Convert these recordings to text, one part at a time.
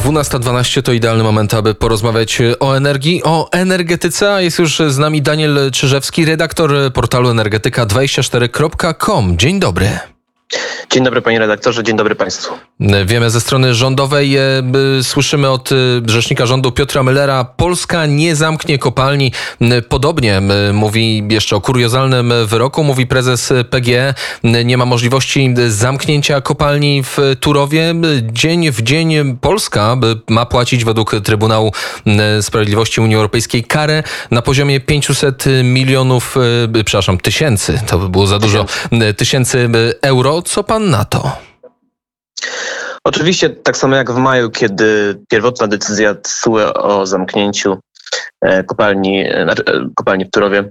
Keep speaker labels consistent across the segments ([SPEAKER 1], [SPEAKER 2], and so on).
[SPEAKER 1] 12.12 to idealny moment, aby porozmawiać o energii, o energetyce. A jest już z nami Daniel Czyżewski, redaktor portalu energetyka24.com. Dzień dobry.
[SPEAKER 2] Dzień dobry panie redaktorze, dzień dobry państwu.
[SPEAKER 1] Wiemy ze strony rządowej, e, słyszymy od e, rzecznika rządu Piotra Müllera, Polska nie zamknie kopalni. Podobnie mówi jeszcze o kuriozalnym wyroku, mówi prezes PGE, nie ma możliwości zamknięcia kopalni w Turowie. Dzień w dzień Polska ma płacić według Trybunału Sprawiedliwości Unii Europejskiej karę na poziomie 500 milionów, e, przepraszam, tysięcy, to by było za dużo, tysięcy euro co pan na to?
[SPEAKER 2] Oczywiście, tak samo jak w maju, kiedy pierwotna decyzja TSUE o zamknięciu e, kopalni, e, znaczy, e, kopalni w Turowie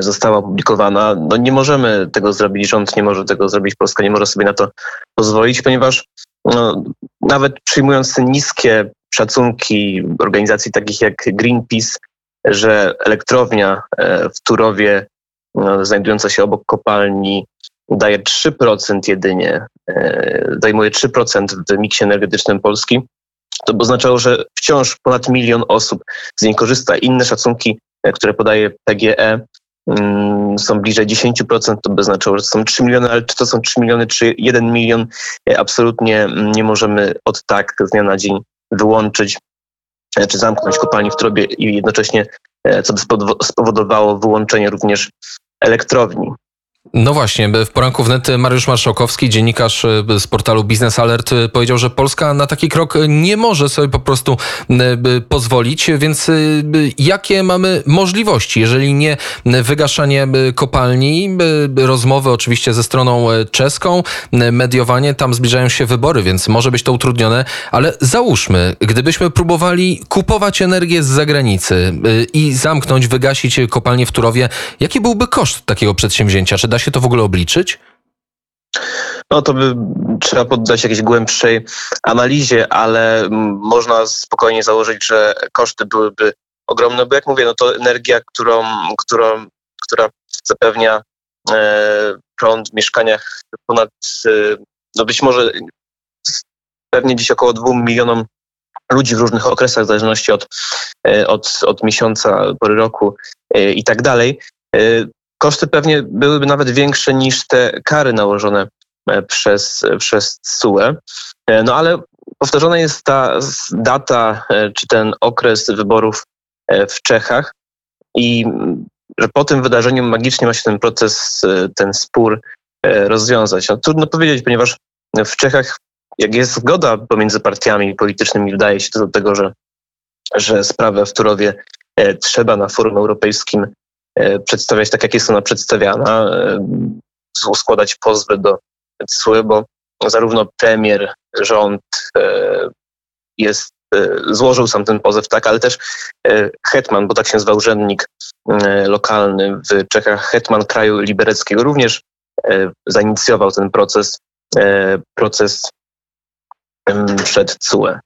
[SPEAKER 2] została opublikowana. No nie możemy tego zrobić, rząd nie może tego zrobić, Polska nie może sobie na to pozwolić, ponieważ no, nawet przyjmując niskie szacunki organizacji takich jak Greenpeace, że elektrownia w Turowie no, znajdująca się obok kopalni daje 3% jedynie, e, zajmuje 3% w miksie energetycznym Polski, to by oznaczało, że wciąż ponad milion osób z niej korzysta. Inne szacunki, e, które podaje PGE, mm, są bliżej 10%, to by oznaczało, że są 3 miliony, ale czy to są 3 miliony, czy 1 milion, e, absolutnie nie możemy od tak z dnia na dzień wyłączyć czy zamknąć kopalni w trobie i jednocześnie, co by spowodowało wyłączenie również elektrowni.
[SPEAKER 1] No właśnie, w poranku wnet Mariusz Marszałkowski, dziennikarz e, z portalu Business Alert, e, powiedział, że Polska na taki krok nie może sobie po prostu e, pozwolić, więc jakie mamy możliwości, jeżeli nie wygaszanie kopalni, rozmowy oczywiście ze stroną czeską, mediowanie, tam zbliżają się wybory, więc może być to utrudnione, ale załóżmy, gdybyśmy próbowali kupować energię z zagranicy i zamknąć, wygasić kopalnię w Turowie, jaki byłby koszt takiego przedsięwzięcia? Czy da się to w ogóle obliczyć?
[SPEAKER 2] No to by trzeba poddać jakiejś głębszej analizie, ale można spokojnie założyć, że koszty byłyby ogromne, bo jak mówię, no to energia, którą, którą, która zapewnia e, prąd w mieszkaniach ponad, e, no być może pewnie dziś około dwóm milionom ludzi w różnych okresach, w zależności od, e, od, od miesiąca, pory roku e, i tak dalej. Koszty pewnie byłyby nawet większe niż te kary nałożone e, przez, przez SUE. E, no ale powtarzana jest ta data, e, czy ten okres wyborów w Czechach i że po tym wydarzeniu magicznie ma się ten proces, ten spór rozwiązać. No, trudno powiedzieć, ponieważ w Czechach, jak jest zgoda pomiędzy partiami politycznymi, wydaje się to do tego, że, że sprawę w Turowie trzeba na forum europejskim przedstawiać tak, jak jest ona przedstawiana, e, składać pozwy do TSUE, bo zarówno premier, rząd e, jest, złożył sam ten pozew, tak, ale też hetman, bo tak się nazywa urzędnik lokalny w Czechach, hetman kraju libereckiego również zainicjował ten proces, proces przed TSUE.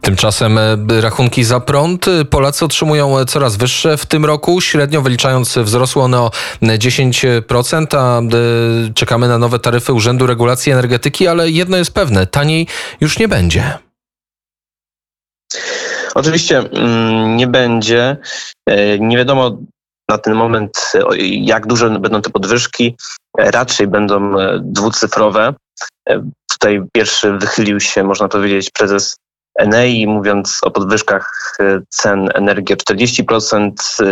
[SPEAKER 1] Tymczasem e, rachunki za prąd e, Polacy otrzymują e, coraz wyższe w tym roku. Średnio wyliczając wzrosło one o 10%, a czekamy na nowe taryfy Urzędu Regulacji Energetyki, ale jedno jest pewne, taniej już nie będzie.
[SPEAKER 2] Oczywiście mm, nie będzie. Nie wiadomo na ten moment, jak duże będą te podwyżki. Raczej będą dwucyfrowe. Tutaj pierwszy wychylił się, można powiedzieć, prezes Enei, mówiąc o podwyżkach e, cen energii o 40%, e,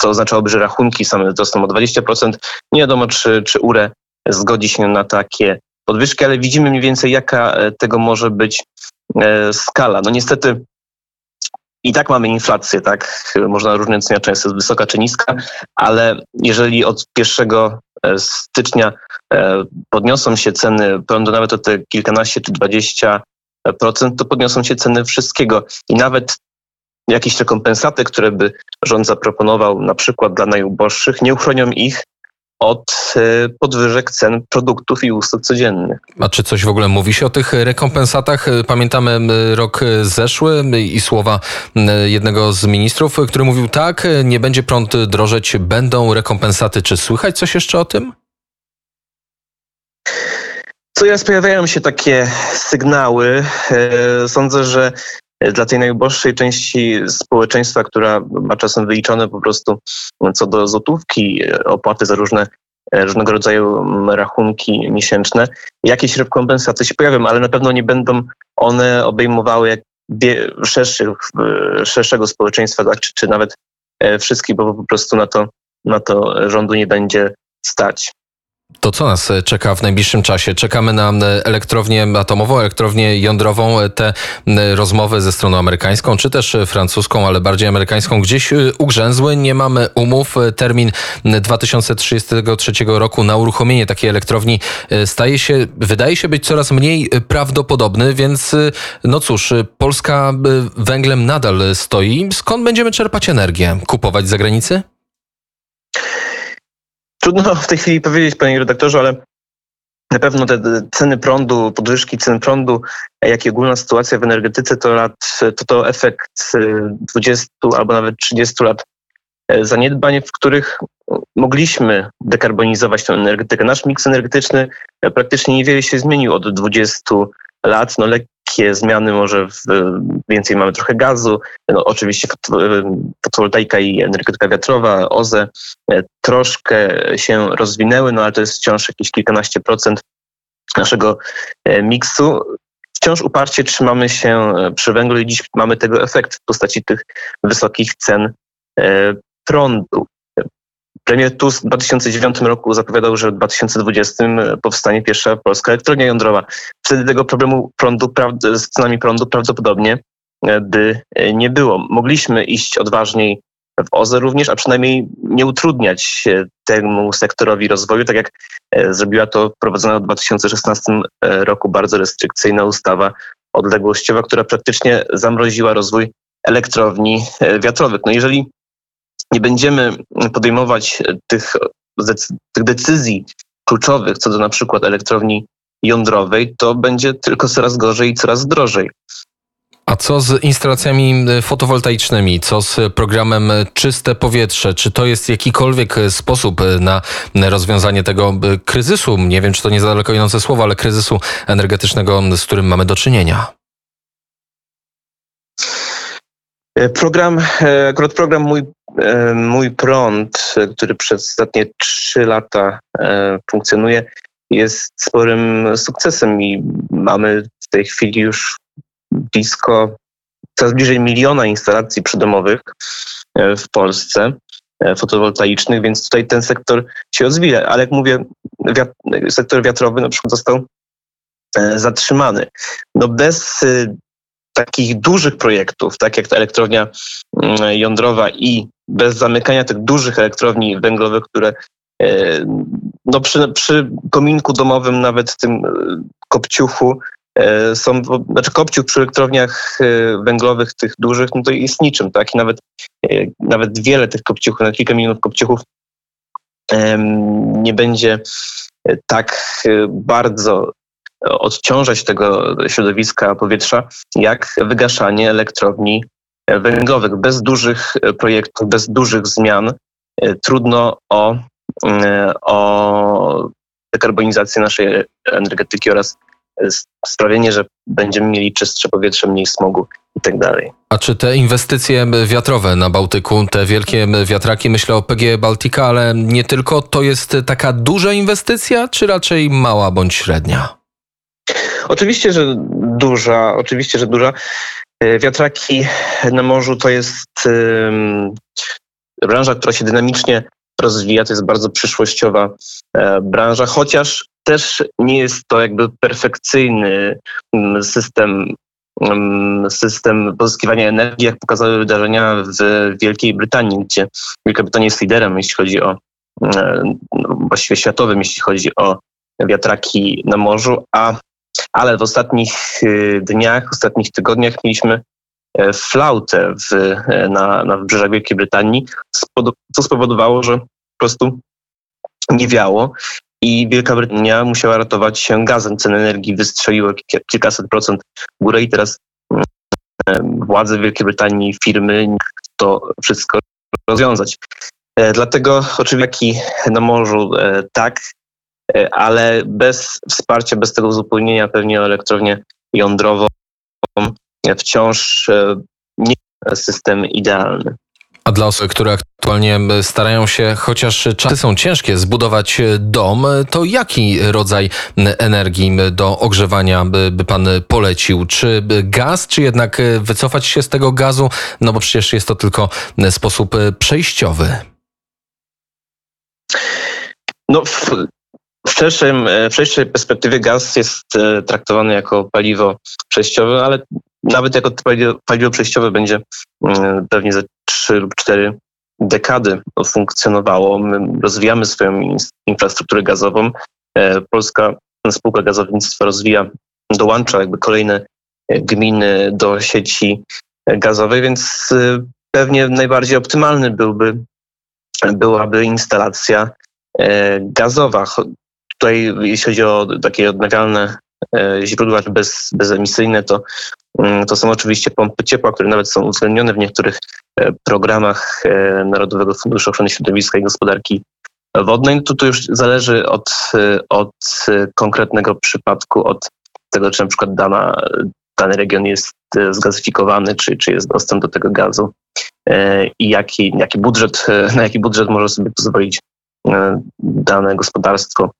[SPEAKER 2] co oznaczałoby, że rachunki same wzrosną o 20%. Nie wiadomo, czy, czy URE zgodzi się na takie podwyżki, ale widzimy mniej więcej, jaka e, tego może być skala. No niestety i tak mamy inflację, tak? Można różnie oceniać, czy jest wysoka, czy niska, ale jeżeli od 1 stycznia podniosą się ceny prądu nawet o te kilkanaście czy dwadzieścia procent, to podniosą się ceny wszystkiego. I nawet jakieś rekompensaty, które by rząd zaproponował na przykład dla najuboższych, nie uchronią ich od e, podwyżek cen produktów i usług codziennych.
[SPEAKER 1] A czy coś w ogóle mówi się o tych rekompensatach? Pamiętamy rok zeszły i słowa jednego z ministrów, który mówił tak, nie będzie prąd drożeć, będą rekompensaty. Czy słychać coś jeszcze o tym?
[SPEAKER 2] Jest, pojawiają się takie sygnały. Sądzę, że dla tej najuboższej części społeczeństwa, która ma czasem wyliczone po prostu co do złotówki opłaty za różne różnego rodzaju rachunki miesięczne, jakieś rekompensaty się pojawią, ale na pewno nie będą one obejmowały szerszych, szerszego społeczeństwa, tak, czy, czy nawet e, wszystkich, bo po prostu na to, na to rządu nie będzie stać.
[SPEAKER 1] To co nas e, czeka w najbliższym czasie? Czekamy na e, elektrownię atomową, elektrownię jądrową. E, te rozmowy ze stroną amerykańską, czy też francuską, ale bardziej amerykańską, gdzieś ugrzęzły. Nie mamy umów. Termin 2033 roku na uruchomienie takiej elektrowni staje się, wydaje się być coraz mniej prawdopodobny, więc no cóż, Polska węglem nadal stoi. Skąd będziemy czerpać energię? Kupować z zagranicy?
[SPEAKER 2] Trudno w tej chwili powiedzieć, panie redaktorze, ale na pewno te ceny prądu, podwyżki cen prądu, jak i ogólna sytuacja w energetyce to, lat, to, to efekt 20 albo nawet 30 lat e, zaniedbań, w których mogliśmy dekarbonizować tę energetykę. Nasz miks energetyczny praktycznie niewiele się zmienił od 20 lat. No, lekkie zmiany, może w, więcej mamy trochę gazu, no, oczywiście fotowoltaika i energetyka wiatrowa, OZE e, troszkę się rozwinęły, no ale to jest wciąż jakieś kilkanaście procent naszego e, miksu. Wciąż uparcie trzymamy się e, przy węglu i dziś mamy tego efekt w postaci tych wysokich cen prądu. Premier Tusk w 2009 roku zapowiadał, że w 2020 powstanie pierwsza polska elektrownia jądrowa. Wtedy tego problemu prądu, z cenami prądu prawdopodobnie e, by e, nie było. Mogliśmy iść odważniej w OZE również, a przynajmniej nie utrudniać temu sektorowi rozwoju, tak jak e, zrobiła to wprowadzona w 2016 roku bardzo restrykcyjna ustawa odległościowa, która praktycznie zamroziła rozwój elektrowni wiatrowych. No jeżeli nie będziemy podejmować tych, tych decyzji kluczowych co do na przykład elektrowni jądrowej, to będzie tylko coraz gorzej i coraz drożej.
[SPEAKER 1] A co z instalacjami fotowoltaicznymi? Co z programem Czyste Powietrze? Czy to jest jakikolwiek sposób na rozwiązanie tego kryzysu? Nie wiem, czy to nie za daleko idące słowo, ale kryzysu energetycznego, z którym mamy do czynienia.
[SPEAKER 2] E, program, e, akurat program Mój, e, Mój Prąd, który przez ostatnie trzy lata funkcjonuje, jest sporym sukcesem i mamy w tej chwili już blisko, coraz bliżej miliona instalacji przydomowych w Polsce fotowoltaicznych, więc tutaj ten sektor się rozwija. Ale jak mówię, sektor wiatrowy na przykład został zatrzymany. No bez takich dużych projektów, tak jak ta elektrownia mm, jądrowa i bez zamykania tych dużych elektrowni węglowych, które e, no przy, przy kominku domowym, nawet tym e, kopciuchu, e, są, znaczy kopciuch przy elektrowniach węglowych tych dużych, no to jest niczym, tak? I nawet, nawet wiele tych kopciuchów, na kilka milionów kopciuchów nie będzie tak bardzo odciążać tego środowiska powietrza, jak wygaszanie elektrowni węglowych. Bez dużych projektów, bez dużych zmian e, trudno o, e, o dekarbonizację naszej energetyki oraz sprawienie, że będziemy mieli czystsze powietrze, mniej smogu i tak.
[SPEAKER 1] A czy te inwestycje wiatrowe na Bałtyku, te wielkie wiatraki, myślę o PG Baltica, ale nie tylko, to jest taka duża inwestycja, czy raczej mała bądź średnia?
[SPEAKER 2] Oczywiście, że duża, oczywiście, że duża. E, wiatraki na morzu to jest branża, która się dynamicznie rozwija, to jest bardzo przyszłościowa e, branża, chociaż też nie jest to jakby perfekcyjny system system pozyskiwania energii, jak pokazały wydarzenia w Wielkiej Brytanii, gdzie Wielka Brytania jest liderem, jeśli chodzi o no, właściwie światowym, jeśli chodzi o wiatraki na morzu, a ale w ostatnich y, dniach, w ostatnich tygodniach mieliśmy e, flautę w, e, na, na wybrzeżach Wielkiej Brytanii, co spowodowało, że po prostu nie wiało i Wielka Brytania musiała ratować się gazem. Ceny energii wystrzeliły kilkaset procent w górę i teraz e, władze Wielkiej Brytanii, firmy to wszystko rozwiązać. Dlatego oczywiście na morzu tak, ale bez wsparcia, bez tego uzupełnienia pewnie o elektrownię jądrową wciąż nie system idealny.
[SPEAKER 1] A dla osób, które aktualnie starają się, chociaż czasy są ciężkie, zbudować dom, to jaki rodzaj energii do ogrzewania by, by pan polecił? Czy gaz, czy jednak wycofać się z tego gazu? No bo przecież jest to tylko sposób przejściowy.
[SPEAKER 2] No, w, w, szerszym, w szerszej perspektywie gaz jest traktowany jako paliwo przejściowe, ale nawet jako paliwo, paliwo przejściowe będzie mm, pewnie za 3 lub 4 dekady funkcjonowało. My rozwijamy swoją infrastrukturę gazową. E, Polska Spółka Gazownictwa rozwija, dołącza jakby kolejne e, gminy do sieci gazowej, więc e, pewnie najbardziej optymalny byłby, byłaby instalacja gazowa. Tutaj jeśli chodzi o takie odnawialne źródła bez, bezemisyjne, to Mm, to są oczywiście pompy ciepła, które nawet są uwzględnione w niektórych e, programach e, Narodowego Funduszu Ochrony Środowiska i Gospodarki Wodnej. Tu to już zależy od, e, od konkretnego przypadku, od tego, czy na przykład dana, dany region jest zgazyfikowany, czy, czy jest dostęp do tego gazu i jaki, jaki budżet, na jaki budżet może sobie pozwolić dane gospodarstwo.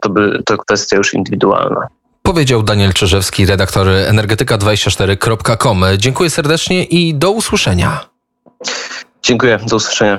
[SPEAKER 2] To, by, to kwestia już indywidualna.
[SPEAKER 1] Powiedział Daniel Czerzewski, redaktor energetyka24.com. Dziękuję serdecznie i do usłyszenia.
[SPEAKER 2] Dziękuję, do usłyszenia.